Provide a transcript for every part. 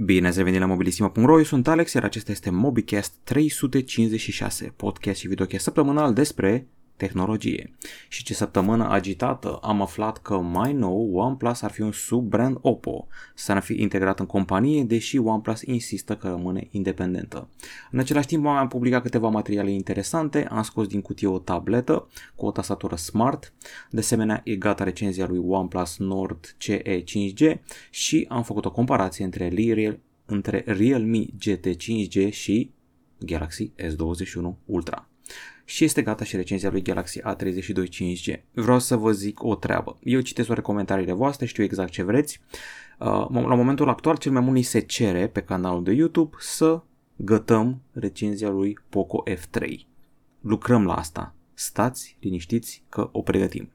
Bine ați revenit la mobilisima.ro, eu sunt Alex, iar acesta este MobiCast 356, podcast și videocast săptămânal despre tehnologie. Și ce săptămână agitată am aflat că mai nou OnePlus ar fi un sub-brand Oppo, să fi integrat în companie, deși OnePlus insistă că rămâne independentă. În același timp am publicat câteva materiale interesante, am scos din cutie o tabletă cu o tastatură smart, de asemenea e gata recenzia lui OnePlus Nord CE 5G și am făcut o comparație între, Real, între Realme GT 5G și Galaxy S21 Ultra și este gata și recenzia lui Galaxy A32 5G. Vreau să vă zic o treabă. Eu citesc oare comentariile voastre, știu exact ce vreți. Uh, la momentul actual cel mai mult ni se cere pe canalul de YouTube să gătăm recenzia lui Poco F3. Lucrăm la asta. Stați liniștiți că o pregătim.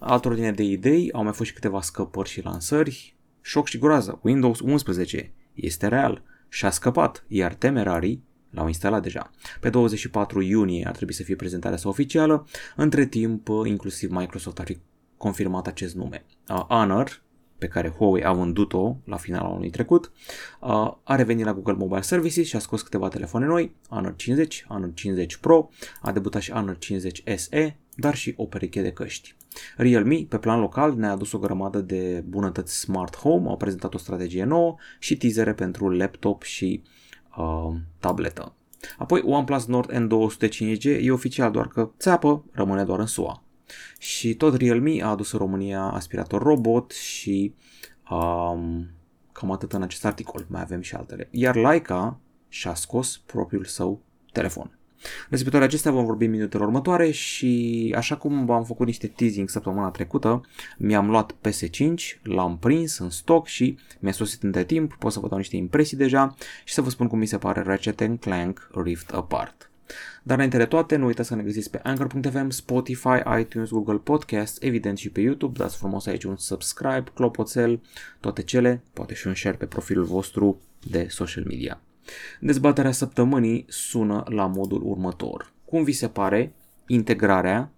Altă ordine de idei, au mai fost și câteva scăpări și lansări. Șoc și groază, Windows 11 este real și a scăpat, iar temerarii L-au instalat deja. Pe 24 iunie ar trebui să fie prezentarea sa oficială. Între timp, inclusiv Microsoft ar fi confirmat acest nume. Uh, Honor, pe care Huawei a vândut-o la finalul anului trecut, uh, a revenit la Google Mobile Services și a scos câteva telefoane noi, Honor 50, Honor 50 Pro, a debutat și Honor 50 SE, dar și o pereche de căști. Realme, pe plan local, ne-a adus o grămadă de bunătăți smart home, au prezentat o strategie nouă și teasere pentru laptop și uh, tabletă. Apoi OnePlus Nord N200 5G e oficial doar că țeapă rămâne doar în SUA. Și tot Realme a adus în România aspirator robot și um, cam atât în acest articol, mai avem și altele. Iar Leica și-a scos propriul său telefon. Despre toate acestea vom vorbi în minutele următoare și așa cum v-am făcut niște teasing săptămâna trecută, mi-am luat PS5, l-am prins în stoc și mi-a sosit între timp, pot să vă dau niște impresii deja și să vă spun cum mi se pare Ratchet Clank Rift Apart. Dar înainte de toate, nu uitați să ne găsiți pe Anchor.fm, Spotify, iTunes, Google Podcast, evident și pe YouTube. Dați frumos aici un subscribe, clopoțel, toate cele, poate și un share pe profilul vostru de social media. Dezbaterea săptămânii sună la modul următor. Cum vi se pare integrarea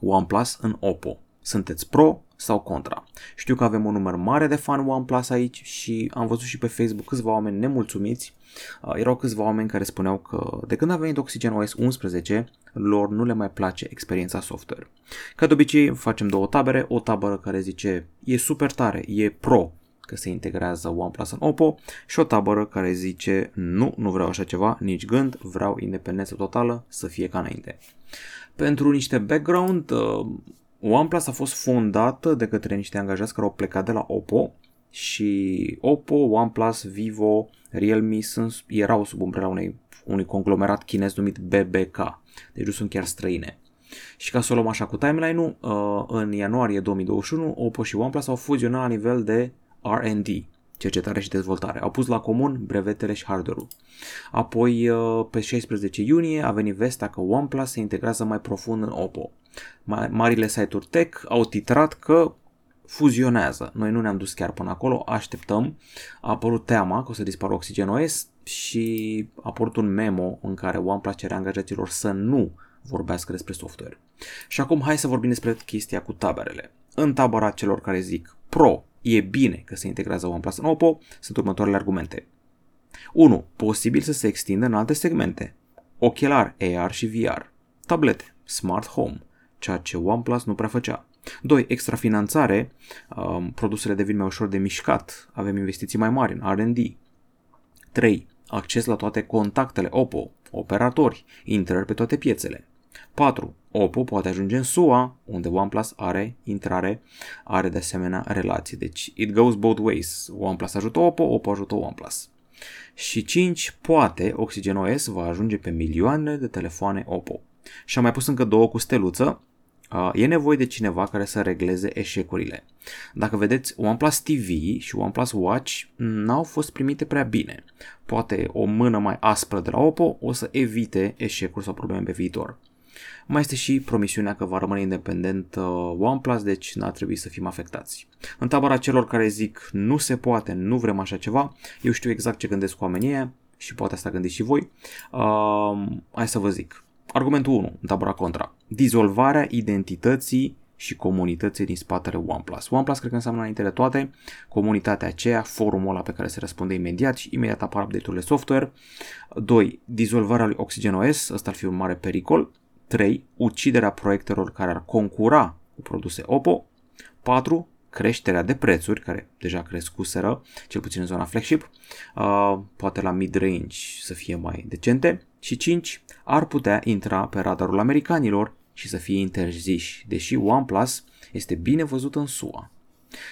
OnePlus în Oppo? Sunteți pro sau contra? Știu că avem un număr mare de fan OnePlus aici și am văzut și pe Facebook câțiva oameni nemulțumiți. Uh, erau câțiva oameni care spuneau că de când a venit Oxygen OS 11, lor nu le mai place experiența software. Ca de obicei facem două tabere, o tabără care zice e super tare, e pro, că se integrează OnePlus în Oppo și o tabără care zice nu, nu vreau așa ceva, nici gând, vreau independență totală, să fie ca înainte. Pentru niște background, uh, OnePlus a fost fondată de către niște angajați care au plecat de la Oppo și Oppo, OnePlus, Vivo, Realme sunt, erau sub umbrela unei, unui conglomerat chinez numit BBK, deci nu sunt chiar străine. Și ca să o luăm așa cu timeline-ul, uh, în ianuarie 2021, Oppo și OnePlus au fuzionat la nivel de R&D, cercetare și dezvoltare. Au pus la comun brevetele și hardware-ul. Apoi, uh, pe 16 iunie, a venit vestea că OnePlus se integrează mai profund în Oppo. Marile site-uri tech au titrat că fuzionează. Noi nu ne-am dus chiar până acolo, așteptăm. A apărut teama că o să dispară Oxygen OS și a apărut un memo în care OnePlus cere angajaților să nu vorbească despre software. Și acum hai să vorbim despre chestia cu taberele. În tabăra celor care zic pro e bine că se integrează OnePlus în Oppo, sunt următoarele argumente. 1. Posibil să se extindă în alte segmente. Ochelar, AR și VR. Tablete, smart home, ceea ce OnePlus nu prea făcea. 2. Extrafinanțare, um, produsele devin mai ușor de mișcat, avem investiții mai mari în R&D. 3. Acces la toate contactele Oppo, operatori, intrări pe toate piețele. 4. Oppo poate ajunge în SUA, unde OnePlus are intrare, are de asemenea relații. Deci it goes both ways. OnePlus ajută Oppo, Oppo ajută OnePlus. Și 5. Poate Oxygen OS va ajunge pe milioane de telefoane Oppo. Și am mai pus încă două cu steluță. E nevoie de cineva care să regleze eșecurile. Dacă vedeți, OnePlus TV și OnePlus Watch n-au fost primite prea bine. Poate o mână mai aspră de la Oppo o să evite eșecuri sau probleme pe viitor. Mai este și promisiunea că va rămâne independent uh, OnePlus, deci n-ar trebui să fim afectați. În tabăra celor care zic nu se poate, nu vrem așa ceva, eu știu exact ce gândesc oamenii și poate asta gândiți și voi. Uh, hai să vă zic. Argumentul 1, în tabăra contra. Dizolvarea identității și comunității din spatele OnePlus. OnePlus cred că înseamnă înainte de toate comunitatea aceea, forumul ăla pe care se răspunde imediat și imediat apar update-urile software. 2. Dizolvarea lui Oxygen OS, ăsta ar fi un mare pericol. 3. Uciderea proiectelor care ar concura cu produse Oppo. 4 creșterea de prețuri, care deja crescuseră, cel puțin în zona flagship, uh, poate la mid-range să fie mai decente. Și 5. Ar putea intra pe radarul americanilor și să fie interziși, deși OnePlus este bine văzut în SUA.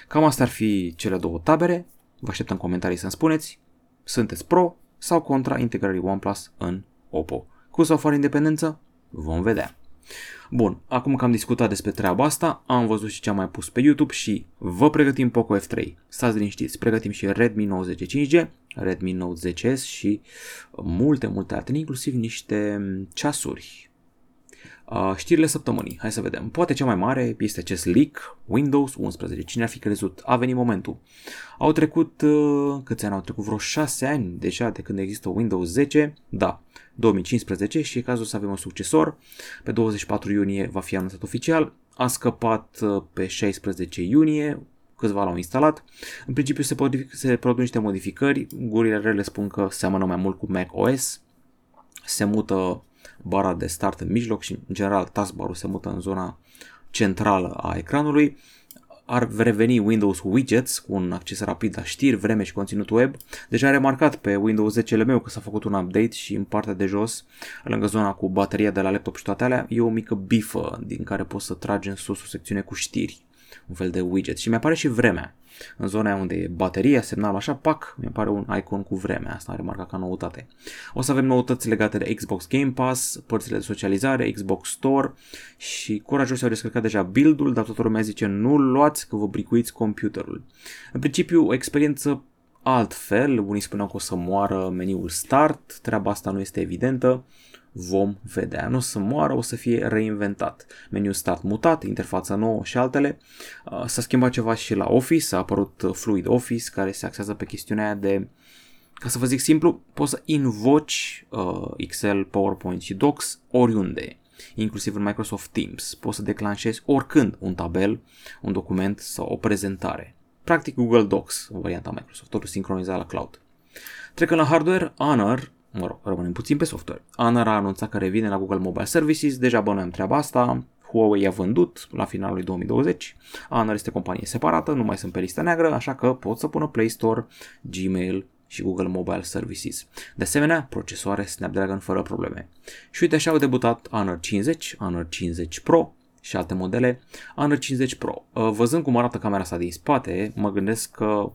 Cam asta ar fi cele două tabere. Vă aștept în comentarii să-mi spuneți, sunteți pro sau contra integrării OnePlus în Oppo. Cu sau fără independență? Vom vedea. Bun, acum că am discutat despre treaba asta, am văzut și ce am mai pus pe YouTube și vă pregătim Poco F3. Stați liniștiți, pregătim și Redmi Note 10 5G, Redmi Note 10S și multe, multe alte, inclusiv niște ceasuri Uh, știrile săptămânii, hai să vedem. Poate cea mai mare este acest leak Windows 11. Cine ar fi crezut? A venit momentul. Au trecut, uh, câți ani au trecut? Vreo 6 ani deja de când există Windows 10. Da, 2015 și e cazul să avem un succesor. Pe 24 iunie va fi anunțat oficial. A scăpat uh, pe 16 iunie, câțiva l-au instalat. În principiu se, se produc niște modificări. Gurile rele spun că seamănă mai mult cu Mac OS. Se mută bara de start în mijloc și în general taskbar-ul se mută în zona centrală a ecranului. Ar reveni Windows Widgets cu un acces rapid la știri, vreme și conținut web. Deja am remarcat pe Windows 10 meu că s-a făcut un update și în partea de jos, lângă zona cu bateria de la laptop și toate alea, e o mică bifă din care poți să tragi în sus o secțiune cu știri un fel de widget și mi-apare și vremea. În zona unde e bateria, semnal așa, pac, mi apare un icon cu vremea. Asta am remarcat ca noutate. O să avem noutăți legate de Xbox Game Pass, părțile de socializare, Xbox Store și curajos au descărcat deja build-ul, dar toată lumea zice nu-l luați că vă bricuiți computerul. În principiu, o experiență altfel, unii spuneau că o să moară meniul Start, treaba asta nu este evidentă, vom vedea. Nu o să moară, o să fie reinventat. Meniul stat mutat, interfața nouă și altele. Uh, s-a schimbat ceva și la Office, a apărut Fluid Office care se axează pe chestiunea de ca să vă zic simplu, poți să invoci uh, Excel, PowerPoint și Docs oriunde, inclusiv în Microsoft Teams. Poți să declanșezi oricând un tabel, un document sau o prezentare. Practic Google Docs, în varianta Microsoft, totul sincronizat la cloud. Trecând la hardware, Honor mă rog, rămânem puțin pe software. Honor a anunțat că revine la Google Mobile Services, deja bănuiam treaba asta, Huawei a vândut la finalul lui 2020, Honor este companie separată, nu mai sunt pe lista neagră, așa că pot să pună Play Store, Gmail și Google Mobile Services. De asemenea, procesoare Snapdragon fără probleme. Și uite așa au debutat Honor 50, Honor 50 Pro, și alte modele, Honor 50 Pro. Uh, văzând cum arată camera asta din spate, mă gândesc că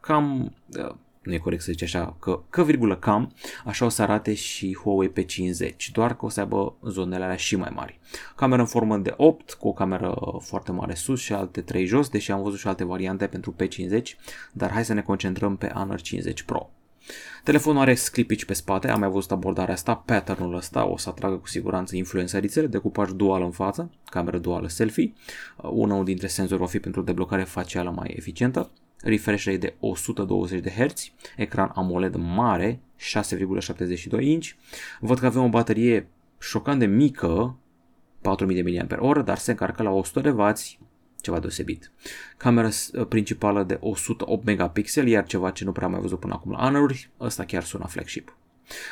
cam uh, nu e corect să zici așa, că, că virgulă cam, așa o să arate și Huawei P50, doar că o să aibă zonele alea și mai mari. Cameră în formă de 8, cu o cameră foarte mare sus și alte 3 jos, deși am văzut și alte variante pentru P50, dar hai să ne concentrăm pe Honor 50 Pro. Telefonul are sclipici pe spate, am mai văzut abordarea asta, patternul ăsta o să atragă cu siguranță influențărițele, decupaj dual în față, cameră duală selfie, unul dintre senzori va fi pentru deblocare facială mai eficientă, refresh rate de 120 de Hz, ecran AMOLED mare, 6,72 inch. Văd că avem o baterie șocant de mică, 4000 mAh, dar se încarcă la 100 W, ceva deosebit. Camera uh, principală de 108 megapixel, iar ceva ce nu prea am mai văzut până acum la honor ăsta chiar sună flagship.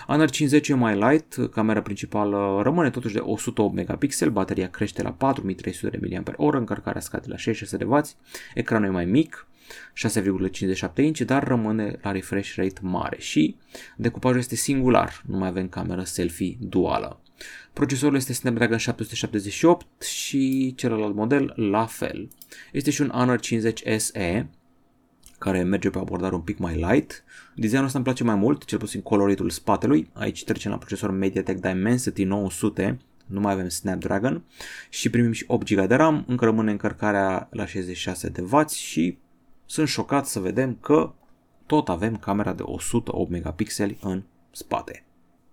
Honor 50 e mai light, camera principală rămâne totuși de 108 megapixel, bateria crește la 4300 mAh, încărcarea scade la 66 W, ecranul e mai mic, 6,57 inch, dar rămâne la refresh rate mare și decupajul este singular, nu mai avem cameră selfie duală. Procesorul este Snapdragon 778 și celălalt model la fel. Este și un Honor 50 SE care merge pe abordare un pic mai light. Designul ăsta îmi place mai mult, cel puțin coloritul spatelui. Aici trecem la procesor MediaTek Dimensity 900, nu mai avem Snapdragon și primim și 8 GB de RAM, încă rămâne încărcarea la 66 de W și sunt șocat să vedem că tot avem camera de 108 megapixeli în spate.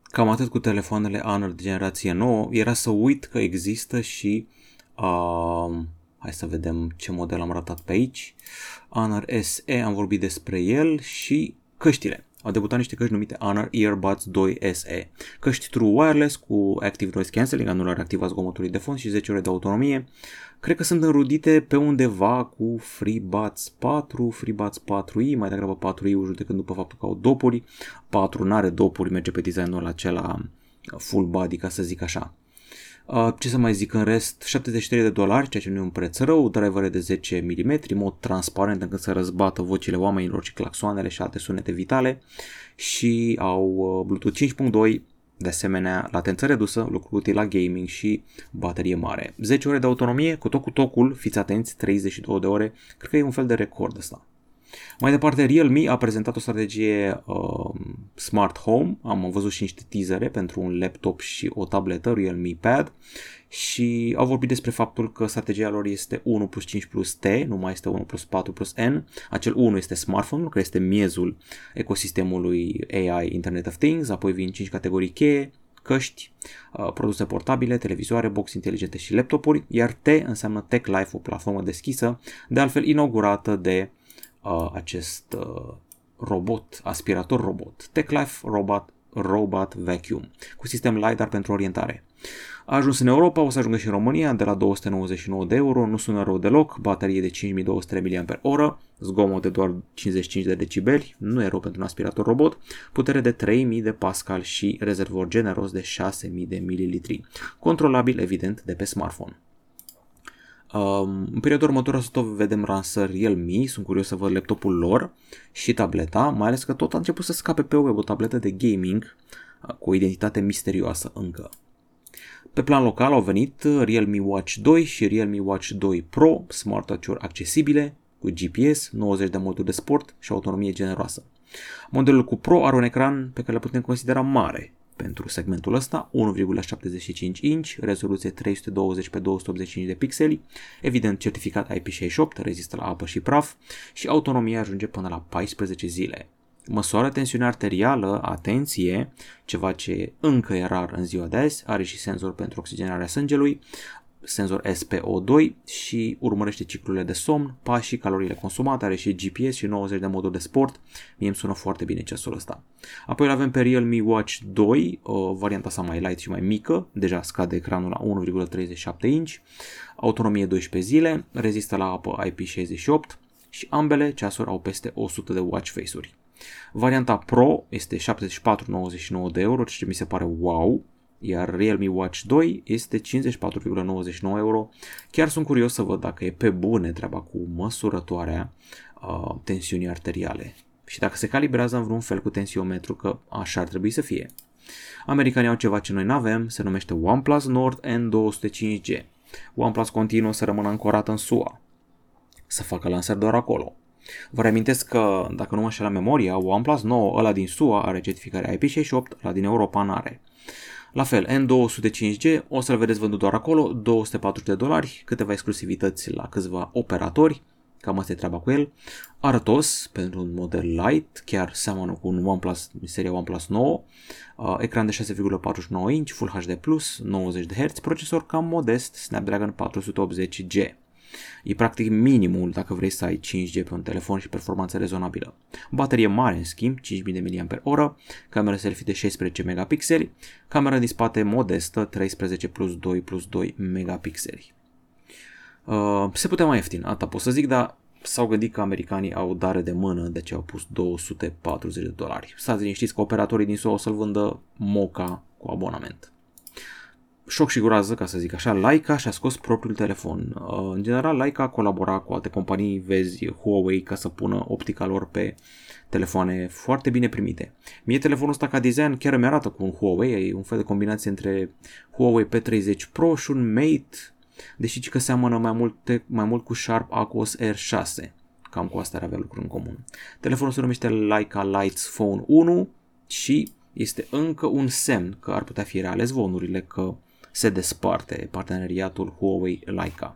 Cam atât cu telefoanele Honor de generație nouă. Era să uit că există și uh, hai să vedem ce model am ratat pe aici. Honor SE, am vorbit despre el și căștile. Au debutat niște căști numite Honor Earbuds 2 SE. Căști True Wireless cu Active Noise Cancelling, anularea activă a zgomotului de fond și 10 ore de autonomie. Cred că sunt înrudite pe undeva cu FreeBuds 4, FreeBuds 4i, mai degrabă 4i judecând după faptul că au dopuri. 4 nu are dopuri, merge pe designul acela full body, ca să zic așa. Uh, ce să mai zic în rest, 73 de dolari, ceea ce nu e un preț rău, drivere de 10 mm, mod transparent încât să răzbată vocile oamenilor și claxoanele și alte sunete vitale și au uh, Bluetooth 5.2, de asemenea latență redusă, lucru util la gaming și baterie mare. 10 ore de autonomie, cu tot cu tocul, fiți atenți, 32 de ore, cred că e un fel de record ăsta. Mai departe, Realme a prezentat o strategie uh, Smart Home, am văzut și niște teasere pentru un laptop și o tabletă, Realme Pad, și au vorbit despre faptul că strategia lor este 1 plus 5 plus T, nu mai este 1 plus 4 plus N. Acel 1 este smartphone care este miezul ecosistemului AI Internet of Things, apoi vin 5 categorii cheie, căști, uh, produse portabile, televizoare, box inteligente și laptopuri, iar T înseamnă Tech Life, o platformă deschisă, de altfel inaugurată de uh, acest uh, robot, aspirator robot, TechLife Robot, Robot Vacuum, cu sistem LiDAR pentru orientare. A ajuns în Europa, o să ajungă și în România, de la 299 de euro, nu sună rău deloc, baterie de 5200 mAh, zgomot de doar 55 de decibeli, nu e rău pentru un aspirator robot, putere de 3000 de pascal și rezervor generos de 6000 de mililitri, controlabil evident de pe smartphone. Um, în perioada următoare o să tot vedem lansări Realme, sunt curios să văd laptopul lor și tableta, mai ales că tot a început să scape pe web o tabletă de gaming uh, cu o identitate misterioasă încă. Pe plan local au venit Realme Watch 2 și Realme Watch 2 Pro, smartwatch-uri accesibile, cu GPS, 90 de moduri de sport și autonomie generoasă. Modelul cu Pro are un ecran pe care le putem considera mare, pentru segmentul ăsta, 1,75 inch, rezoluție 320 x 285 de pixeli, evident certificat IP68, rezistă la apă și praf și autonomia ajunge până la 14 zile. Măsoară tensiunea arterială, atenție, ceva ce încă e rar în ziua de azi, are și senzor pentru oxigenarea sângelui, senzor SPO2 și urmărește ciclurile de somn, pașii, caloriile consumate, are și GPS și 90 de moduri de sport. Mie îmi sună foarte bine ceasul ăsta. Apoi avem pe Realme Watch 2, o varianta sa mai light și mai mică, deja scade ecranul la 1,37 inch, autonomie 12 zile, rezistă la apă IP68 și ambele ceasuri au peste 100 de watch face-uri. Varianta Pro este 74,99 de euro, ce mi se pare wow, iar Realme Watch 2 este 54,99 euro. Chiar sunt curios să văd dacă e pe bune treaba cu măsurătoarea uh, tensiunii arteriale și dacă se calibrează în vreun fel cu tensiometru, că așa ar trebui să fie. Americanii au ceva ce noi nu avem, se numește OnePlus Nord N205G. OnePlus continuă să rămână ancorat în SUA, să facă lansări doar acolo. Vă reamintesc că, dacă nu mă la memoria, OnePlus 9, ăla din SUA, are certificarea IP68, ăla din Europa nu are. La fel, N205G o să-l vedeți vândut doar acolo, 240 de dolari, câteva exclusivități la câțiva operatori, cam asta e treaba cu el. Arătos, pentru un model light, chiar seamănă cu un OnePlus, seria OnePlus 9, uh, ecran de 6,49 inch, Full HD+, 90 de Hz, procesor cam modest, Snapdragon 480G. E practic minimul dacă vrei să ai 5G pe un telefon și performanță rezonabilă. Baterie mare în schimb, 5000 mAh, camera selfie de 16 megapixeli, camera din spate modestă, 13 plus 2 plus 2 megapixeli. Uh, se putea mai ieftin, asta pot să zic, dar s-au gândit că americanii au dare de mână, de ce au pus 240 de dolari. Stați liniștiți că operatorii din SUA o să-l vândă moca cu abonament șoc și groază, ca să zic așa, Leica și-a scos propriul telefon. Uh, în general, Leica a colaborat cu alte companii, vezi Huawei, ca să pună optica lor pe telefoane foarte bine primite. Mie telefonul ăsta ca design chiar mi arată cu un Huawei, e un fel de combinație între Huawei P30 Pro și un Mate, deși că seamănă mai mult, mai mult cu Sharp Aquos R6. Cam cu asta ar avea lucruri în comun. Telefonul se numește Leica Lights Phone 1 și este încă un semn că ar putea fi reale zvonurile că se desparte parteneriatul Huawei-Leica.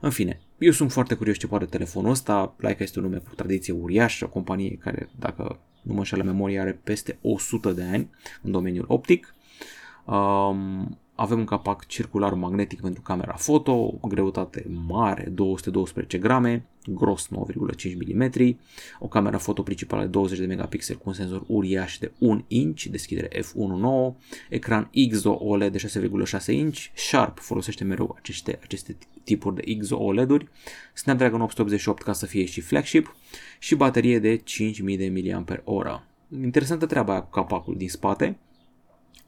În fine, eu sunt foarte curios ce poate telefonul ăsta. Leica este un nume cu tradiție uriașă, o companie care, dacă nu mă înșelă memoria, are peste 100 de ani în domeniul optic. Um, avem un capac circular magnetic pentru camera foto, o greutate mare, 212 grame, gros 9,5 mm, o cameră foto principală de 20 de megapixeli cu un senzor uriaș de 1 inch, deschidere f1.9, ecran XO OLED de 6,6 inch, Sharp folosește mereu aceste, aceste tipuri de XO OLED-uri, Snapdragon 888 ca să fie și flagship și baterie de 5000 de mAh. Interesantă treaba aia cu capacul din spate,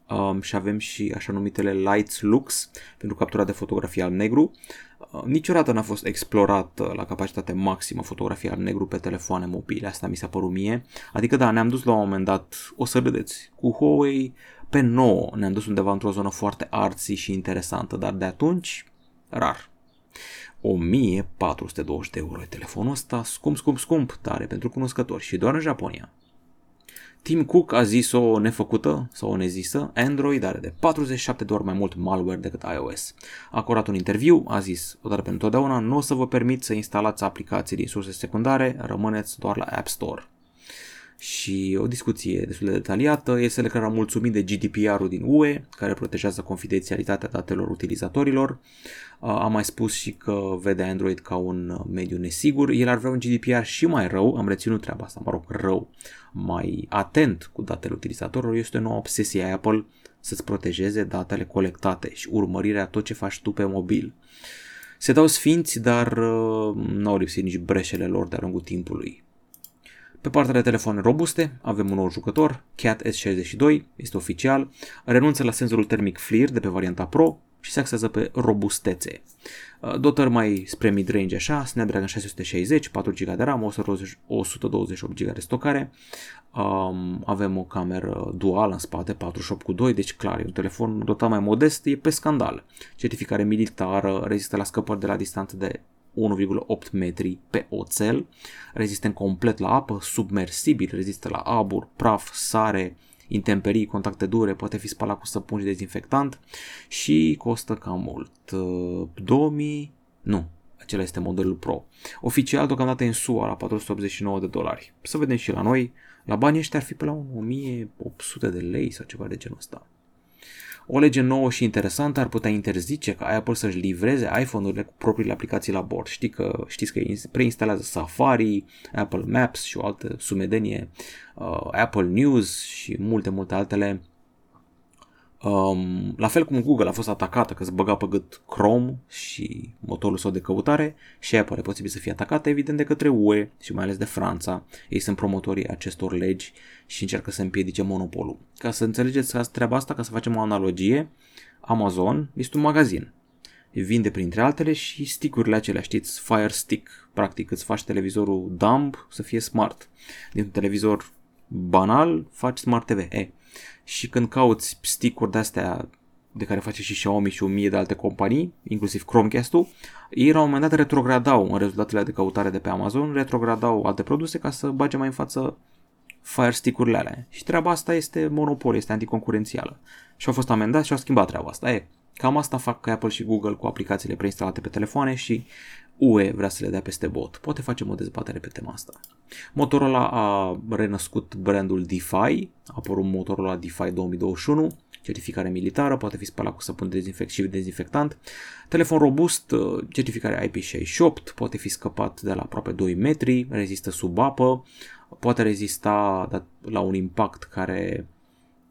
um, și avem și așa numitele Lights Lux pentru captura de fotografie al negru. Uh, niciodată n-a fost explorat uh, la capacitate maximă fotografia al negru pe telefoane mobile, asta mi s-a părut mie. Adică da, ne-am dus la un moment dat, o să râdeți, cu Huawei pe 9 ne-am dus undeva într-o zonă foarte artsy și interesantă, dar de atunci, rar. 1420 de euro e telefonul ăsta, scump, scump, scump, tare pentru cunoscători și doar în Japonia. Tim Cook a zis-o nefăcută sau o nezisă, Android are de 47 de ori mai mult malware decât iOS. A acordat un interviu, a zis, odată pentru totdeauna, nu o să vă permit să instalați aplicații din surse secundare, rămâneți doar la App Store și o discuție destul de detaliată. Este declarat mulțumit de GDPR-ul din UE, care protejează confidențialitatea datelor utilizatorilor. A mai spus și că vede Android ca un mediu nesigur. El ar vrea un GDPR și mai rău, am reținut treaba asta, mă rog, rău, mai atent cu datele utilizatorilor. Este o nouă obsesie a Apple să-ți protejeze datele colectate și urmărirea tot ce faci tu pe mobil. Se dau sfinți, dar uh, nu au lipsit nici breșele lor de-a lungul timpului. Pe partea de telefoane robuste avem un nou jucător, Cat S62, este oficial, renunță la senzorul termic FLIR de pe varianta Pro și se axează pe robustețe. Uh, dotări mai spre mid-range așa, Snapdragon 660, 4 GB de RAM, 128 GB de stocare, um, avem o cameră duală în spate, 48 cu 2, deci clar, e un telefon dotat mai modest, e pe scandal. Certificare militară, rezistă la scăpări de la distanță de 1,8 metri pe oțel, rezistent complet la apă, submersibil, rezistă la abur, praf, sare, intemperii, contacte dure, poate fi spălat cu săpun și dezinfectant și costă cam mult. 2000, nu, acela este modelul Pro. Oficial, deocamdată în SUA la 489 de dolari. Să vedem și la noi, la banii ăștia ar fi pe la 1800 de lei sau ceva de genul ăsta. O lege nouă și interesantă ar putea interzice ca Apple să-și livreze iPhone-urile cu propriile aplicații la bord. Știi că, știți că preinstalează Safari, Apple Maps și o altă sumedenie, uh, Apple News și multe, multe altele Um, la fel cum Google a fost atacată că se băga pe gât Chrome și motorul său de căutare și Apple e posibil să fie atacată evident de către UE și mai ales de Franța. Ei sunt promotorii acestor legi și încearcă să împiedice monopolul. Ca să înțelegeți treaba asta, ca să facem o analogie, Amazon este un magazin. Vinde printre altele și stickurile acelea, știți, Fire Stick. Practic îți faci televizorul dumb să fie smart. Din un televizor banal faci Smart TV. E, și când cauți stick-uri de-astea de care face și Xiaomi și o mie de alte companii, inclusiv Chromecast-ul, ei la un moment dat retrogradau în rezultatele de căutare de pe Amazon, retrogradau alte produse ca să bage mai în față Fire Stick-urile alea. Și treaba asta este monopol, este anticoncurențială. Și au fost amendați și au schimbat treaba asta. E, cam asta fac Apple și Google cu aplicațiile preinstalate pe telefoane și UE vrea să le dea peste bot. Poate facem o dezbatere pe tema asta. Motorola a renăscut brandul DeFi, a apărut Motorola DeFi 2021, certificare militară, poate fi spălat cu săpun dezinfect și dezinfectant. Telefon robust, certificare IP68, poate fi scăpat de la aproape 2 metri, rezistă sub apă, poate rezista la un impact care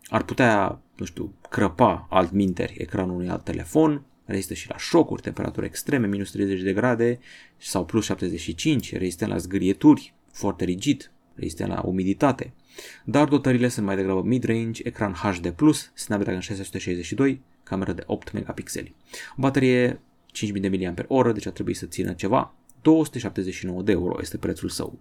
ar putea, nu știu, crăpa alt minteri ecranul unui alt telefon, rezistă și la șocuri, temperaturi extreme, minus 30 de grade sau plus 75, rezistent la zgârieturi, foarte rigid, rezistent la umiditate. Dar dotările sunt mai degrabă mid-range, ecran HD+, Snapdragon 662, cameră de 8 megapixeli. Baterie 5000 mAh, deci ar trebui să țină ceva. 279 de euro este prețul său.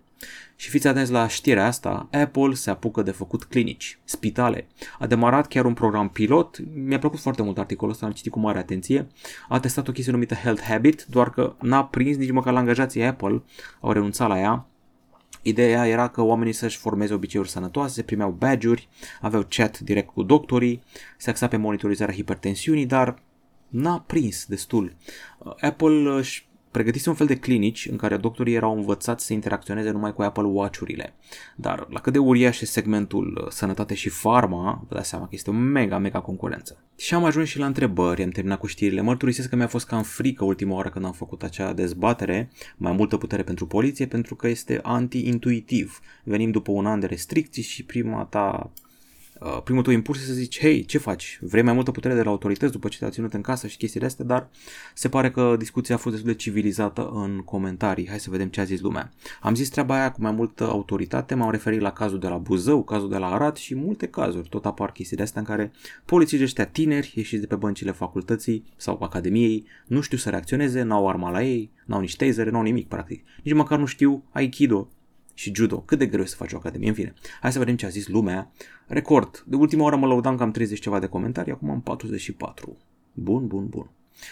Și fiți atenți la știrea asta, Apple se apucă de făcut clinici, spitale. A demarat chiar un program pilot, mi-a plăcut foarte mult articolul ăsta, am citit cu mare atenție. A testat o chestie numită Health Habit, doar că n-a prins nici măcar la angajații Apple, au renunțat la ea. Ideea era că oamenii să-și formeze obiceiuri sănătoase, primeau badge-uri, aveau chat direct cu doctorii, se axa pe monitorizarea hipertensiunii, dar n-a prins destul. Apple își pregătise un fel de clinici în care doctorii erau învățați să interacționeze numai cu Apple Watch-urile. Dar la cât de uriaș e segmentul uh, sănătate și farma, vă dați seama că este o mega, mega concurență. Și am ajuns și la întrebări, am terminat cu știrile. Mărturisesc că mi-a fost cam frică ultima oară când am făcut acea dezbatere, mai multă putere pentru poliție, pentru că este anti-intuitiv. Venim după un an de restricții și prima ta Uh, primul tău impuls este să zici, hei, ce faci? Vrei mai multă putere de la autorități după ce te-a ținut în casă și chestiile astea, dar se pare că discuția a fost destul de civilizată în comentarii. Hai să vedem ce a zis lumea. Am zis treaba aia cu mai multă autoritate, m-am referit la cazul de la Buzău, cazul de la Arad și multe cazuri. Tot apar chestii de astea în care polițiștii ăștia tineri, ieșiți de pe băncile facultății sau academiei, nu știu să reacționeze, n-au arma la ei, n-au nici tasere, n-au nimic practic. Nici măcar nu știu Aikido și judo. Cât de greu e să faci o academie. În fine, hai să vedem ce a zis lumea. Record. De ultima oară mă laudam că am 30 ceva de comentarii, acum am 44. Bun, bun, bun.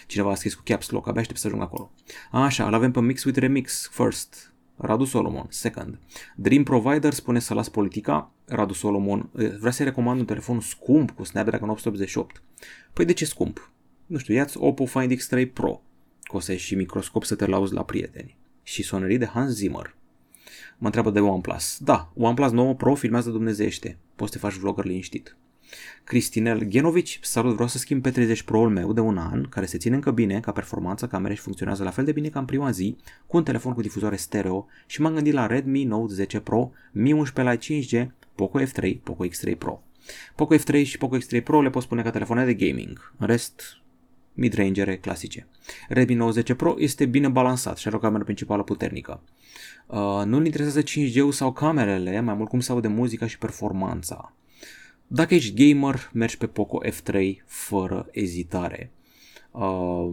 Cineva a scris cu caps lock, abia aștept să ajung acolo. Așa, îl avem pe Mix with Remix first. Radu Solomon, second. Dream Provider spune să las politica. Radu Solomon eh, vrea să-i recomand un telefon scump cu Snapdragon 888. Păi de ce scump? Nu știu, ia-ți Oppo Find X3 Pro, că o să ai și microscop să te lauzi la prieteni. Și sonerii de Hans Zimmer. Mă întreabă de OnePlus. Da, OnePlus 9 Pro filmează dumnezeiește. Poți să te faci vlogger liniștit. Cristinel Genovici, salut, vreau să schimb pe 30 Pro-ul meu de un an, care se ține încă bine ca performanță, camere și funcționează la fel de bine ca în prima zi, cu un telefon cu difuzoare stereo și m-am gândit la Redmi Note 10 Pro, Mi 11 Lite 5G, Poco F3, Poco X3 Pro. Poco F3 și Poco X3 Pro le pot spune ca telefoane de gaming. În rest, mid-rangere clasice. Redmi Note 10 Pro este bine balansat și are o cameră principală puternică. Uh, nu-l interesează 5G-ul sau camerele, mai mult cum se aude muzica și performanța. Dacă ești gamer, mergi pe Poco F3 fără ezitare. Uh,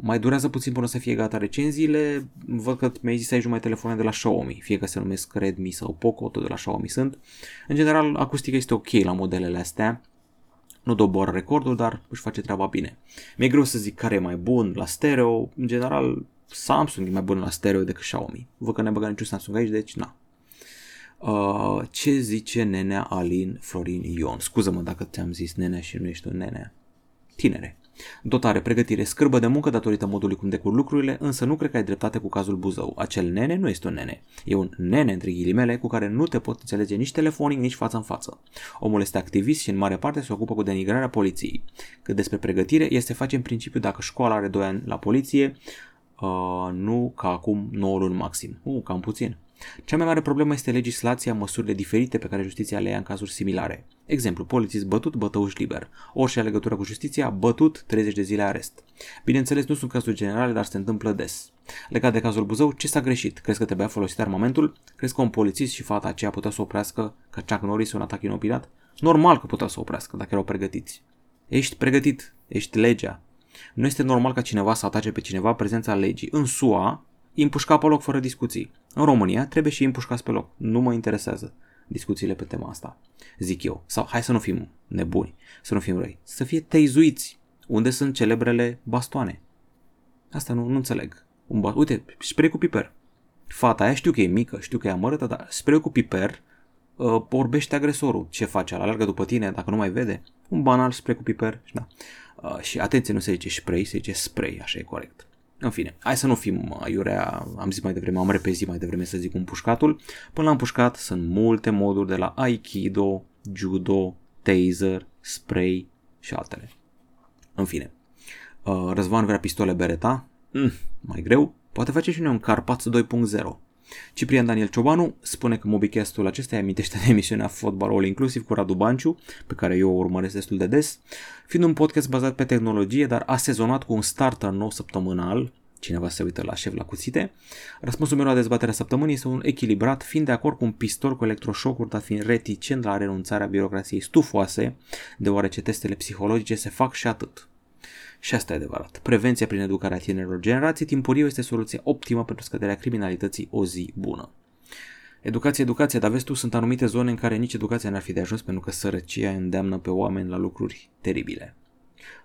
mai durează puțin până să fie gata recenziile. Văd că mi-ai zis să ai numai telefoane de la Xiaomi, fie că se numesc Redmi sau Poco, tot de la Xiaomi sunt. În general, acustica este ok la modelele astea. Nu doboară recordul, dar își face treaba bine. Mi-e greu să zic care e mai bun la stereo. În general, Samsung e mai bun la stereo decât Xiaomi. Văd că ne băga niciun Samsung aici, deci na. Uh, ce zice nenea Alin Florin Ion? Scuză-mă dacă ți-am zis nenea și nu ești un nenea. Tinere. Dotare, pregătire, scârbă de muncă datorită modului cum decur lucrurile, însă nu cred că ai dreptate cu cazul Buzău. Acel nene nu este un nene. E un nene, între ghilimele, cu care nu te pot înțelege nici telefonic, nici față în față. Omul este activist și în mare parte se ocupă cu denigrarea poliției. Cât despre pregătire, este face în principiu dacă școala are 2 ani la poliție, uh, nu ca acum 9 luni maxim. Uh, cam puțin. Cea mai mare problemă este legislația, măsurile diferite pe care justiția le ia în cazuri similare. Exemplu, polițist bătut, bătăuș liber. Orice are legătură cu justiția, bătut, 30 de zile arest. Bineînțeles, nu sunt cazuri generale, dar se întâmplă des. Legat de cazul Buzău, ce s-a greșit? Crezi că trebuia folosit armamentul? Crezi că un polițist și fata aceea putea să oprească ca Chuck Norris un atac inopinat? Normal că putea să oprească dacă erau pregătiți. Ești pregătit, ești legea. Nu este normal ca cineva să atace pe cineva prezența legii. În SUA, împușca pe loc fără discuții. În România trebuie și împușcați pe loc. Nu mă interesează discuțiile pe tema asta, zic eu. Sau hai să nu fim nebuni, să nu fim răi. Să fie teizuiți. Unde sunt celebrele bastoane? Asta nu, nu înțeleg. Un ba- Uite, spray cu piper. Fata aia știu că e mică, știu că e amărâtă, dar spray cu piper uh, orbește agresorul. Ce face? Alergă după tine dacă nu mai vede? Un banal spray cu piper. Da. Uh, și atenție, nu se zice spray, se zice spray, așa e corect. În fine, hai să nu fim aiurea, am zis mai devreme, am repezit mai devreme să zic un pușcatul. Până la împușcat sunt multe moduri de la Aikido, Judo, Taser, Spray și altele. În fine, uh, Răzvan vrea pistole Beretta, mm, mai greu, poate face și noi un Carpați 2.0. Ciprian Daniel Ciobanu spune că mobicastul acesta amintește de emisiunea Fotbal All Inclusiv cu Radu Banciu, pe care eu o urmăresc destul de des, fiind un podcast bazat pe tehnologie, dar asezonat cu un starter nou săptămânal, cineva se uită la șef la cuțite. Răspunsul meu la dezbaterea săptămânii este un echilibrat, fiind de acord cu un pistol cu electroșocuri, dar fiind reticent la renunțarea birocrației stufoase, deoarece testele psihologice se fac și atât. Și asta e adevărat. Prevenția prin educarea tinerilor generații timpuriu este soluția optimă pentru scăderea criminalității o zi bună. Educație, educație, dar vezi tu, sunt anumite zone în care nici educația n-ar fi de ajuns pentru că sărăcia îndeamnă pe oameni la lucruri teribile.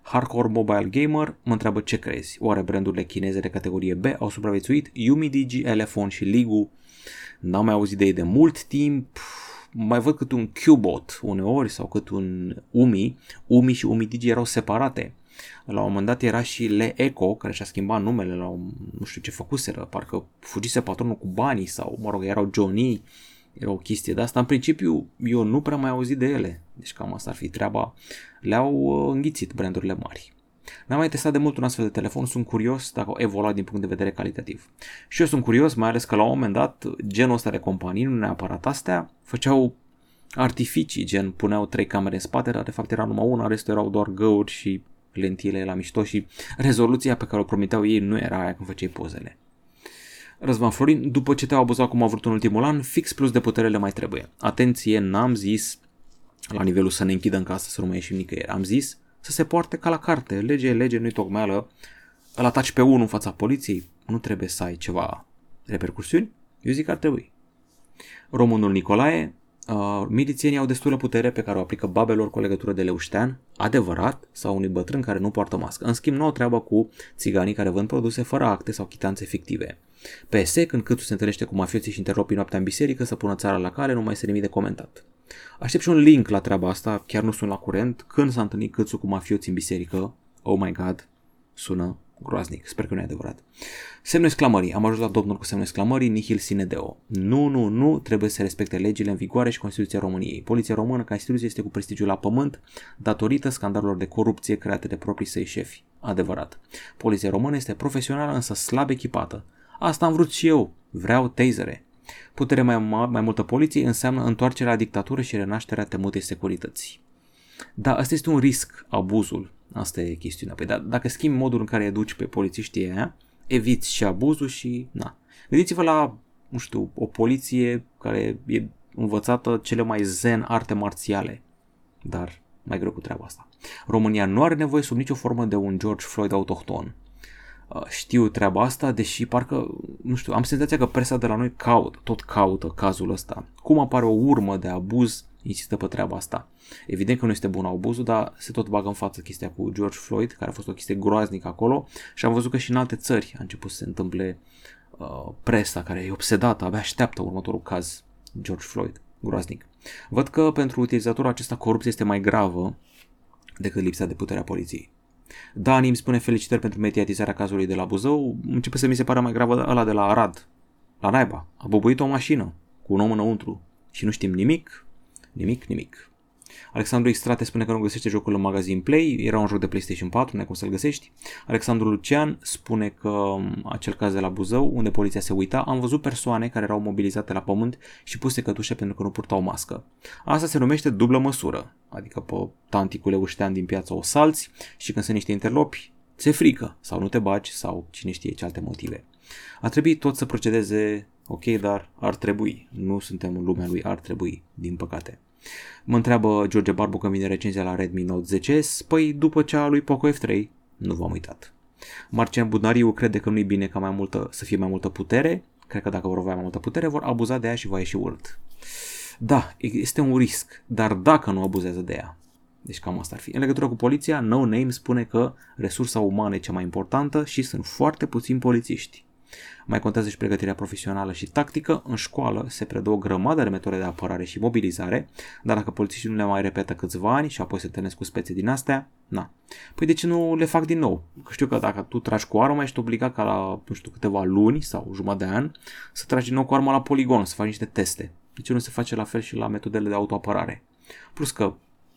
Hardcore Mobile Gamer mă întreabă ce crezi. Oare brandurile chineze de categorie B au supraviețuit? Digi, Elephone și Ligu? N-am mai auzit de ei de mult timp. Mai văd cât un Qbot uneori sau cât un Umi. Umi și Digi erau separate La un moment dat era și Le Eco, care și-a schimbat numele la un, nu știu ce făcuseră, parcă fugise patronul cu banii sau, mă rog, erau Johnny, era o chestie de asta. În principiu, eu nu prea mai auzit de ele, deci cam asta ar fi treaba. Le-au uh, înghițit brandurile mari. N-am mai testat de mult un astfel de telefon, sunt curios dacă au evoluat din punct de vedere calitativ. Și eu sunt curios, mai ales că la un moment dat, genul ăsta de companii, nu neapărat astea, făceau artificii, gen puneau trei camere în spate, dar de fapt era numai una, restul erau doar găuri și lentile la mișto și rezoluția pe care o promiteau ei nu era aia când făceai pozele. Răzvan Florin, după ce te-au abuzat cum au vrut în ultimul an, fix plus de putere le mai trebuie. Atenție, n-am zis la nivelul să ne închidă în casă, să nu mai ieșim nicăieri. Am zis să se poarte ca la carte. Lege lege, nu-i tocmeală. Îl ataci pe unul în fața poliției, nu trebuie să ai ceva repercursiuni? Eu zic că ar trebui. Românul Nicolae, uh, milițienii au destulă putere pe care o aplică babelor cu legătură de leuștean, adevărat, sau unui bătrân care nu poartă mască. În schimb, nu o treabă cu țiganii care vând produse fără acte sau chitanțe fictive. PS, când câtul se întâlnește cu mafioții și interropi noaptea în biserică să pună țara la cale, nu mai se nimic de comentat. Aștept și un link la treaba asta, chiar nu sunt la curent, când s-a întâlnit câțul cu mafioții în biserică. Oh my god, sună groaznic, sper că nu e adevărat. Semnul exclamării, am ajuns la domnul cu semnul exclamării, nihil sine deo. Nu, nu, nu, trebuie să respecte legile în vigoare și Constituția României. Poliția română ca instituție este cu prestigiul la pământ datorită scandalurilor de corupție create de proprii săi șefi. Adevărat. Poliția română este profesională, însă slab echipată. Asta am vrut și eu. Vreau tasere. Putere mai, mai multă poliție înseamnă întoarcerea la dictatură și renașterea temutei securității. Da, asta este un risc, abuzul. Asta e chestiunea. Păi da, dacă schimbi modul în care educi pe polițiștii aia, eviți și abuzul și na. Gândiți-vă la, nu știu, o poliție care e învățată cele mai zen arte marțiale. Dar mai greu cu treaba asta. România nu are nevoie sub nicio formă de un George Floyd autohton. Uh, știu treaba asta, deși parcă, nu știu, am senzația că presa de la noi caută, tot caută cazul ăsta. Cum apare o urmă de abuz, insistă pe treaba asta. Evident că nu este bun abuzul, dar se tot bagă în față chestia cu George Floyd, care a fost o chestie groaznică acolo și am văzut că și în alte țări a început să se întâmple uh, presa care e obsedată, abia așteaptă următorul caz George Floyd, groaznic. Văd că pentru utilizatorul acesta corupția este mai gravă decât lipsa de puterea poliției. Dani îmi spune felicitări pentru mediatizarea cazului de la Buzău. Începe să mi se pare mai gravă ăla de la Arad. La naiba. A bubuit o mașină cu un om înăuntru. Și nu știm nimic, nimic, nimic. Alexandru Extrate spune că nu găsește jocul în magazin Play, era un joc de PlayStation 4, nu ai cum să-l găsești. Alexandru Lucian spune că um, acel caz de la Buzău, unde poliția se uita, am văzut persoane care erau mobilizate la pământ și puse cătușe pentru că nu purtau mască. Asta se numește dublă măsură, adică pe tanticul leuștean din piață o salți și când sunt niște interlopi, ți frică sau nu te bagi sau cine știe ce alte motive. A trebuit tot să procedeze ok, dar ar trebui. Nu suntem în lumea lui ar trebui, din păcate. Mă întreabă George Barbu când vine recenzia la Redmi Note 10S, păi după cea lui Poco F3, nu v-am uitat. Marcian Budnariu crede că nu-i bine ca mai multă, să fie mai multă putere, cred că dacă vor avea mai multă putere, vor abuza de ea și va ieși urât. Da, este un risc, dar dacă nu abuzează de ea. Deci cam asta ar fi. În legătură cu poliția, No Name spune că resursa umană e cea mai importantă și sunt foarte puțini polițiști. Mai contează și pregătirea profesională și tactică. În școală se predă o grămadă de metode de apărare și mobilizare, dar dacă polițiștii nu le mai repetă câțiva ani și apoi se întâlnesc cu spețe din astea, na. Păi de ce nu le fac din nou? Că știu că dacă tu tragi cu arma, ești obligat ca la, nu știu, câteva luni sau jumătate de an să tragi din nou cu arma la poligon, să faci niște teste. De ce nu se face la fel și la metodele de autoapărare? Plus că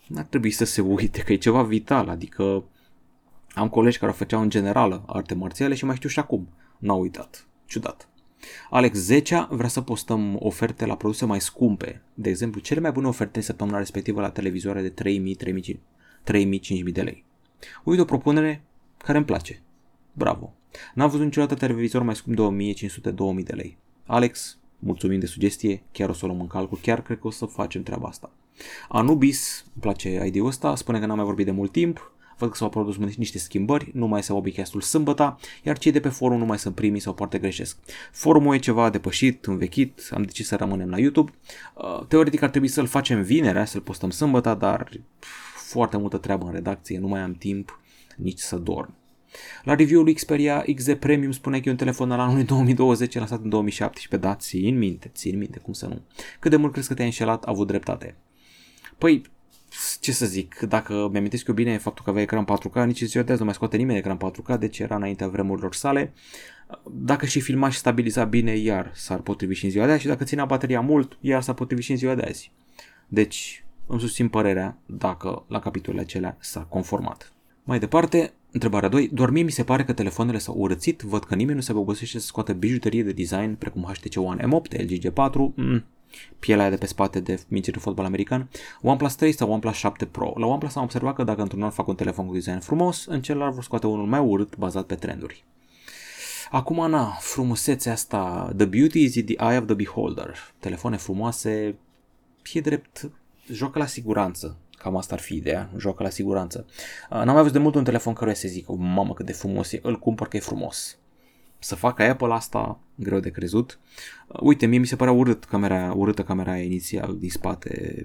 n-ar trebui să se uite că e ceva vital, adică am colegi care o făceau în generală arte marțiale și mai știu și acum. N-au uitat. Ciudat. Alex Zecea vrea să postăm oferte la produse mai scumpe. De exemplu, cele mai bune oferte în săptămâna respectivă la televizoare de 3000, 3000, 3000, 5000 de lei. Uite o propunere care îmi place. Bravo. N-am văzut niciodată televizor mai scump de 1500-2000 de lei. Alex, mulțumim de sugestie, chiar o să o luăm în calcul, chiar cred că o să facem treaba asta. Anubis, îmi place idea ăsta, spune că n-am mai vorbit de mult timp, văd că s-au produs niște schimbări, nu mai se Bobbycast-ul sâmbătă, iar cei de pe forum nu mai sunt primii sau poate greșesc. Forumul e ceva depășit, învechit, am decis să rămânem la YouTube. Uh, teoretic ar trebui să-l facem vinerea, să-l postăm sâmbătă, dar foarte multă treabă în redacție, nu mai am timp nici să dorm. La review-ul Xperia XZ Premium spune că e un telefon al anului 2020 lansat în 2017. Da, țin minte, țin minte, cum să nu. Cât de mult crezi că te-ai înșelat, a avut dreptate. Păi, ce să zic, dacă mi-amintesc eu bine faptul că avea ecran 4K, nici ziua de azi nu mai scoate nimeni ecran 4K, deci era înaintea vremurilor sale. Dacă și filma și stabiliza bine, iar s-ar potrivi și în ziua de azi și dacă ținea bateria mult, iar s-ar potrivi și în ziua de azi. Deci, îmi susțin părerea dacă la capitolele acelea s-a conformat. Mai departe, întrebarea 2. Doar mie mi se pare că telefoanele s-au urățit, văd că nimeni nu se obosește să scoată bijuterie de design precum HTC One M8, LG G4, mm, pielea de pe spate de minții de fotbal american, OnePlus 3 sau OnePlus 7 Pro. La OnePlus am observat că dacă într-un an fac un telefon cu design frumos, în celălalt vor scoate unul mai urât bazat pe trenduri. Acum, na, frumusețea asta, the beauty is in the eye of the beholder. Telefoane frumoase, fie drept, joacă la siguranță. Cam asta ar fi ideea, joacă la siguranță. N-am mai văzut de mult un telefon care să zic, mamă cât de frumos e, îl cumpăr că e frumos să facă Apple asta, greu de crezut. Uh, uite, mie mi se părea urât camera, urâtă camera aia inițial din spate,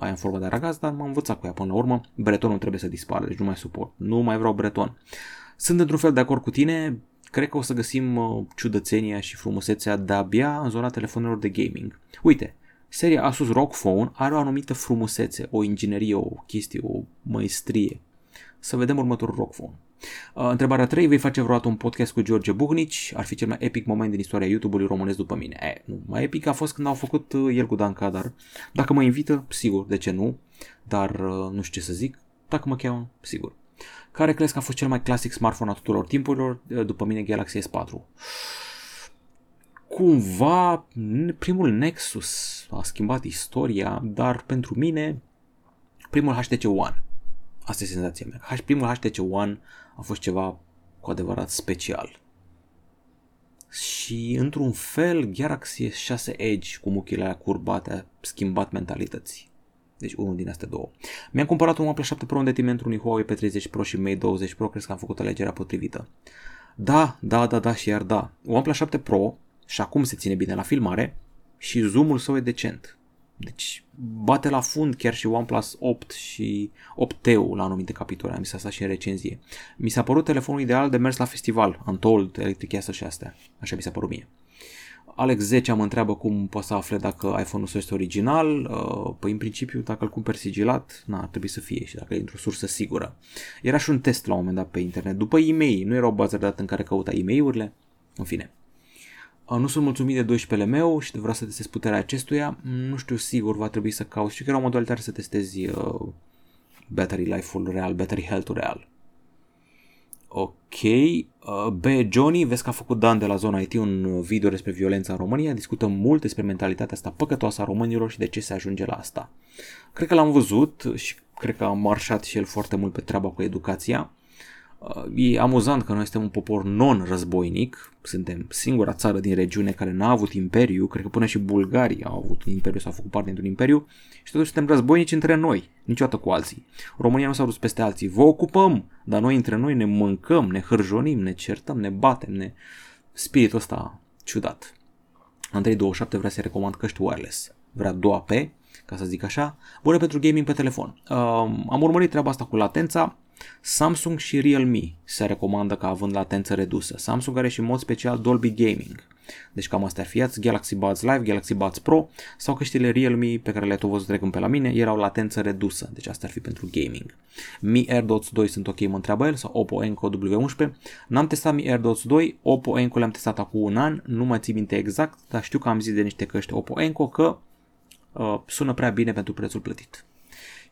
aia în formă de aragaz, dar m-am învățat cu ea până la urmă. Bretonul trebuie să dispară, deci nu mai suport. Nu mai vreau breton. Sunt într-un fel de acord cu tine, cred că o să găsim uh, ciudățenia și frumusețea de-abia în zona telefonelor de gaming. Uite, seria Asus ROG Phone are o anumită frumusețe, o inginerie, o chestie, o maestrie. Să vedem următorul ROG Phone. Uh, întrebarea 3. Vei face vreodată un podcast cu George Buhnici? Ar fi cel mai epic moment din istoria YouTube-ului românesc după mine. E, nu, mai epic a fost când au făcut uh, el cu Dan Cadar. Dacă mă invită, sigur, de ce nu? Dar uh, nu știu ce să zic. Dacă mă cheamă, sigur. Care crezi că a fost cel mai clasic smartphone a tuturor timpurilor? După mine Galaxy S4 cumva primul Nexus a schimbat istoria, dar pentru mine primul HTC One. Asta e senzația mea. Primul HTC One a fost ceva cu adevărat special. Și într-un fel Galaxy S6 Edge cu muchile alea curbate a schimbat mentalități. Deci unul din astea două. Mi-am cumpărat un OnePlus 7 Pro în detrimentul unui Huawei P30 Pro și Mate 20 Pro, cred că am făcut alegerea potrivită. Da, da, da, da și iar da. OnePlus 7 Pro și acum se ține bine la filmare și zoomul său e decent. Deci bate la fund chiar și OnePlus 8 și 8T-ul la anumite capitole, am zis asta și în recenzie. Mi s-a părut telefonul ideal de mers la festival, Untold, Electric Castle și astea. Așa mi s-a părut mie. Alex 10 mă întreabă cum poți să afle dacă iPhone-ul său este original. Uh, păi în principiu dacă îl cumperi sigilat, na, ar trebui să fie și dacă e într-o sursă sigură. Era și un test la un moment dat pe internet. După e-mail, nu era o bază de date în care căuta e-mail-urile. În fine. Nu sunt mulțumit de 12 meu și vreau să testez puterea acestuia. Nu știu sigur, va trebui să caut. Știu că era o modalitate să testezi uh, battery life-ul real, battery health-ul real. Ok. Uh, B. Johnny, vezi că a făcut Dan de la zona IT un video despre violența în România. Discutăm mult despre mentalitatea asta păcătoasă a românilor și de ce se ajunge la asta. Cred că l-am văzut și cred că a marșat și el foarte mult pe treaba cu educația. E amuzant că noi suntem un popor non-războinic, suntem singura țară din regiune care n-a avut imperiu, cred că până și bulgarii au avut un imperiu sau au făcut parte dintr-un imperiu și totuși suntem războinici între noi, niciodată cu alții. România nu s-a dus peste alții, vă ocupăm, dar noi între noi ne mâncăm, ne hârjonim, ne certăm, ne batem, ne... Spiritul ăsta ciudat. Andrei 27 vrea să recomand căști wireless. Vrea 2AP, ca să zic așa, bune pentru gaming pe telefon. Uh, am urmărit treaba asta cu latența, Samsung și Realme se recomandă ca având latență redusă. Samsung are și în mod special Dolby Gaming. Deci cam astea ar fi ați Galaxy Buds Live, Galaxy Buds Pro sau căștile Realme pe care le-ai tot văzut trecând pe la mine erau latență redusă, deci asta ar fi pentru gaming. Mi AirDots 2 sunt ok, mă întreabă el, sau Oppo Enco W11. N-am testat Mi AirDots 2, Oppo Enco le-am testat acum un an, nu mă țin minte exact, dar știu că am zis de niște căști Oppo Enco că uh, sună prea bine pentru prețul plătit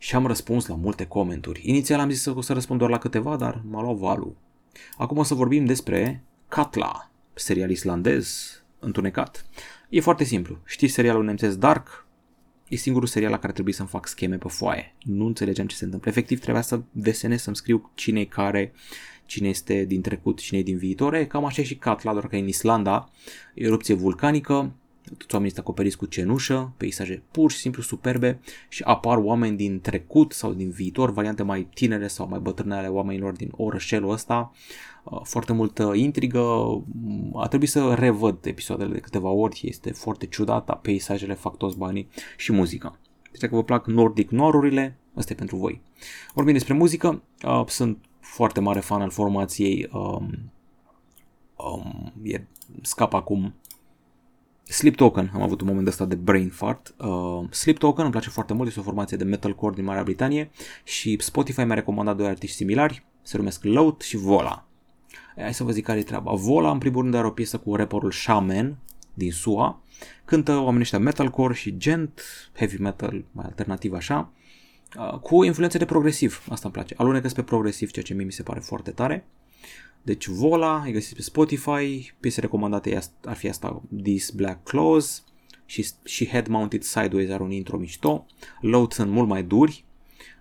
și am răspuns la multe comenturi. Inițial am zis să, o să răspund doar la câteva, dar m-a luat valul. Acum o să vorbim despre Katla, serial islandez, întunecat. E foarte simplu. Știi serialul nemțesc Dark? E singurul serial la care trebuie să-mi fac scheme pe foaie. Nu înțelegeam ce se întâmplă. Efectiv trebuia să desenez, să-mi scriu cine e care, cine este din trecut, cine e din viitor. E cam așa și Katla, doar că în Islanda, erupție vulcanică, toți oamenii sunt acoperiți cu cenușă, peisaje pur și simplu superbe și apar oameni din trecut sau din viitor, variante mai tinere sau mai bătrâne ale oamenilor din orășelul ăsta. Uh, foarte multă intrigă, a trebuit să revăd episoadele de câteva ori, este foarte ciudată, peisajele fac toți banii și muzica. Deci dacă vă plac nordic norurile, asta e pentru voi. Vorbim despre muzică, uh, sunt foarte mare fan al formației um, um, e, scap acum Sleep Token, am avut un moment ăsta de brain fart. Uh, Sleep Token îmi place foarte mult, este o formație de metalcore din Marea Britanie și Spotify mi-a recomandat doi artiști similari, se numesc Load și Vola. Hai să vă zic care e treaba. Vola, în primul rând, are o piesă cu rapperul Shaman din SUA. Cântă oamenii ăștia metalcore și gent, heavy metal, mai alternativ așa, uh, cu influențe de progresiv. Asta îmi place. Alunecă spre progresiv, ceea ce mie mi se pare foarte tare. Deci Vola, e găsit pe Spotify, piese recomandate ar fi asta This Black Claws și, și Head Mounted Sideways are un intro mișto. Load sunt mult mai duri,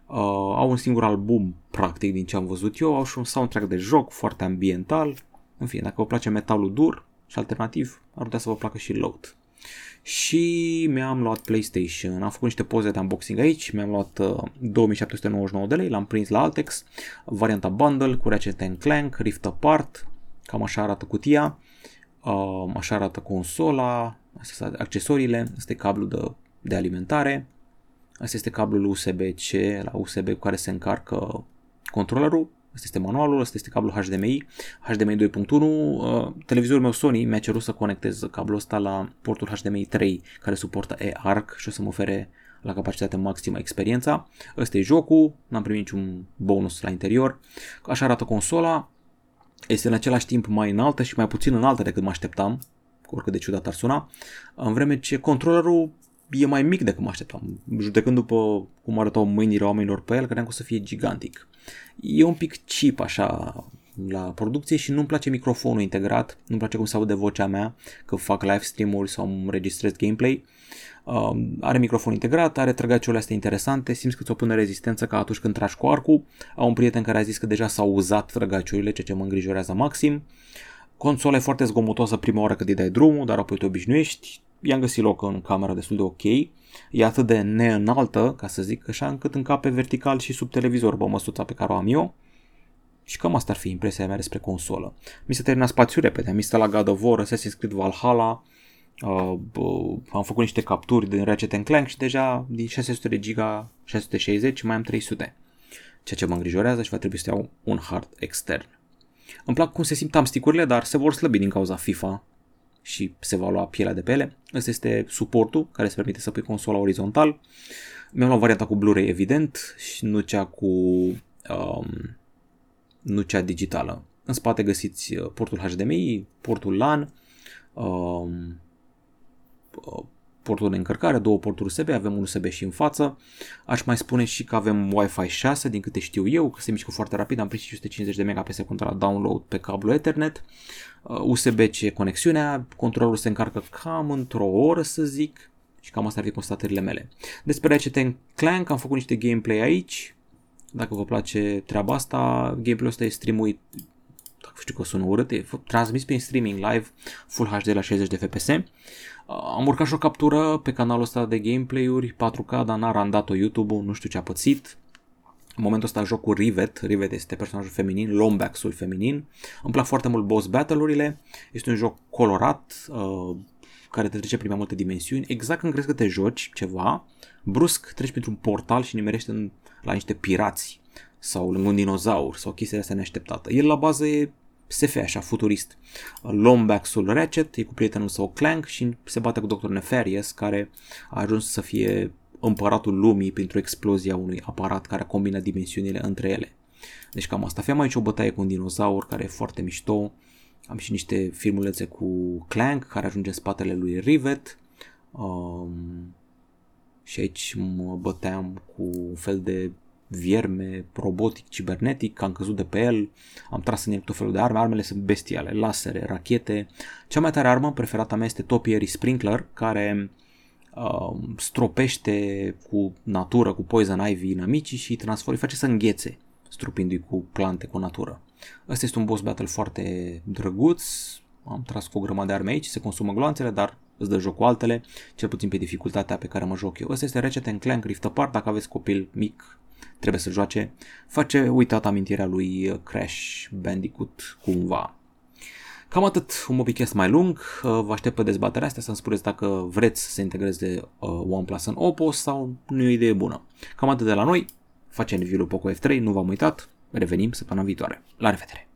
uh, au un singur album practic din ce am văzut eu, au și un soundtrack de joc foarte ambiental. În fine, dacă vă place metalul dur și alternativ, ar putea să vă placă și Load și mi-am luat PlayStation. Am făcut niște poze de unboxing aici, mi-am luat uh, 2799 de lei, l-am prins la Altex, varianta bundle cu Ratchet Clank, Rift Apart, cam așa arată cutia, uh, așa arată consola, astea sunt accesoriile, este cablu de, de alimentare, asta este cablul USB-C la USB cu care se încarcă controllerul, Asta este manualul, asta este cablul HDMI, HDMI 2.1. Uh, televizorul meu Sony mi-a cerut să conectez cablul ăsta la portul HDMI 3 care suportă eARC și o să mă ofere la capacitate maximă experiența. Ăsta e jocul, n-am primit niciun bonus la interior. Așa arată consola. Este în același timp mai înaltă și mai puțin înaltă decât mă așteptam, oricât de ciudat ar suna, în vreme ce controllerul e mai mic decât mă așteptam. Judecând după cum arătau mâinile oamenilor pe el, credeam că o să fie gigantic. E un pic cheap așa la producție și nu-mi place microfonul integrat, nu-mi place cum se aude vocea mea că fac live stream-uri sau îmi registrez gameplay. Uh, are microfon integrat, are trăgaciurile astea interesante, simți că ți-o pune rezistență ca atunci când tragi cu arcul. Am un prieten care a zis că deja s-au uzat trăgaciurile, ceea ce mă îngrijorează maxim. Consola e foarte zgomotoasă prima oară când îi dai drumul, dar apoi te obișnuiești. I-am găsit loc în camera destul de ok. E atât de neînaltă, ca să zic așa, încât încape vertical și sub televizor bămăsuța pe care o am eu. Și cam asta ar fi impresia mea despre consolă. Mi se termina spațiu repede, am instal la God of War, Assassin's Creed Valhalla, uh, uh, am făcut niște capturi din Ratchet Clank și deja din 600 de giga, 660 mai am 300. Ceea ce mă îngrijorează și va trebui să iau un hard extern. Îmi plac cum se simt amsticurile, dar se vor slăbi din cauza FIFA și se va lua pielea de pe ele. Ăsta este suportul care îți permite să pui consola orizontal. Mi-am luat varianta cu Blu-ray evident și nu cea cu um, nu cea digitală. În spate găsiți uh, portul HDMI, portul LAN, um, uh, portul de încărcare, două porturi USB, avem un USB și în față. Aș mai spune și că avem Wi-Fi 6, din câte știu eu, că se mișcă foarte rapid, am prins 150 de MB pe secundă la download pe cablu Ethernet. USB-C uh, conexiunea, controlul se încarcă cam într-o oră să zic și cam asta ar fi constatările mele. Despre Ratchet Clank am făcut niște gameplay aici, dacă vă place treaba asta, gameplay-ul ăsta e streamuit dacă știu că sună urât, e transmis prin streaming live Full HD la 60 de FPS. Uh, am urcat și o captură pe canalul ăsta de gameplay-uri 4K, dar n-a randat-o YouTube-ul, nu știu ce a pățit. În momentul ăsta joc cu Rivet, Rivet este personajul feminin, Lombax-ul feminin. Îmi plac foarte mult boss battle-urile, este un joc colorat, uh, care te trece prin mai multe dimensiuni. Exact când crezi că te joci ceva, brusc treci printr-un portal și nimerești în, la niște pirați sau lângă un dinozaur sau chestia asta neașteptată. El la bază e SF așa, futurist. Lombax-ul Ratchet e cu prietenul său Clank și se bate cu Dr. Nefarious care a ajuns să fie împăratul lumii printr-o explozie a unui aparat care combină dimensiunile între ele. Deci cam asta. Aveam aici o bătaie cu un dinozaur care e foarte mișto. Am și niște filmulețe cu Clank care ajunge în spatele lui Rivet. Um, și aici mă băteam cu un fel de vierme robotic, cibernetic, am căzut de pe el, am tras în el tot felul de arme, armele sunt bestiale, lasere, rachete. Cea mai tare armă preferata mea este Topiary Sprinkler, care uh, stropește cu natură, cu poison ivy inamicii și transformă, face să înghețe, strupindu-i cu plante, cu natură. Ăsta este un boss battle foarte drăguț, am tras cu o grămadă de arme aici, se consumă gloanțele, dar îți dă joc cu altele, cel puțin pe dificultatea pe care mă joc eu. Ăsta este Ratchet Clank Rift Apart, dacă aveți copil mic, trebuie să joace, face uitat amintirea lui Crash Bandicoot cumva. Cam atât, un mobicast mai lung, uh, vă aștept pe dezbaterea asta să-mi spuneți dacă vreți să integreze uh, OnePlus în Oppo sau nu e o idee bună. Cam atât de la noi, facem review-ul Poco F3, nu v-am uitat, revenim săptămâna viitoare. La revedere!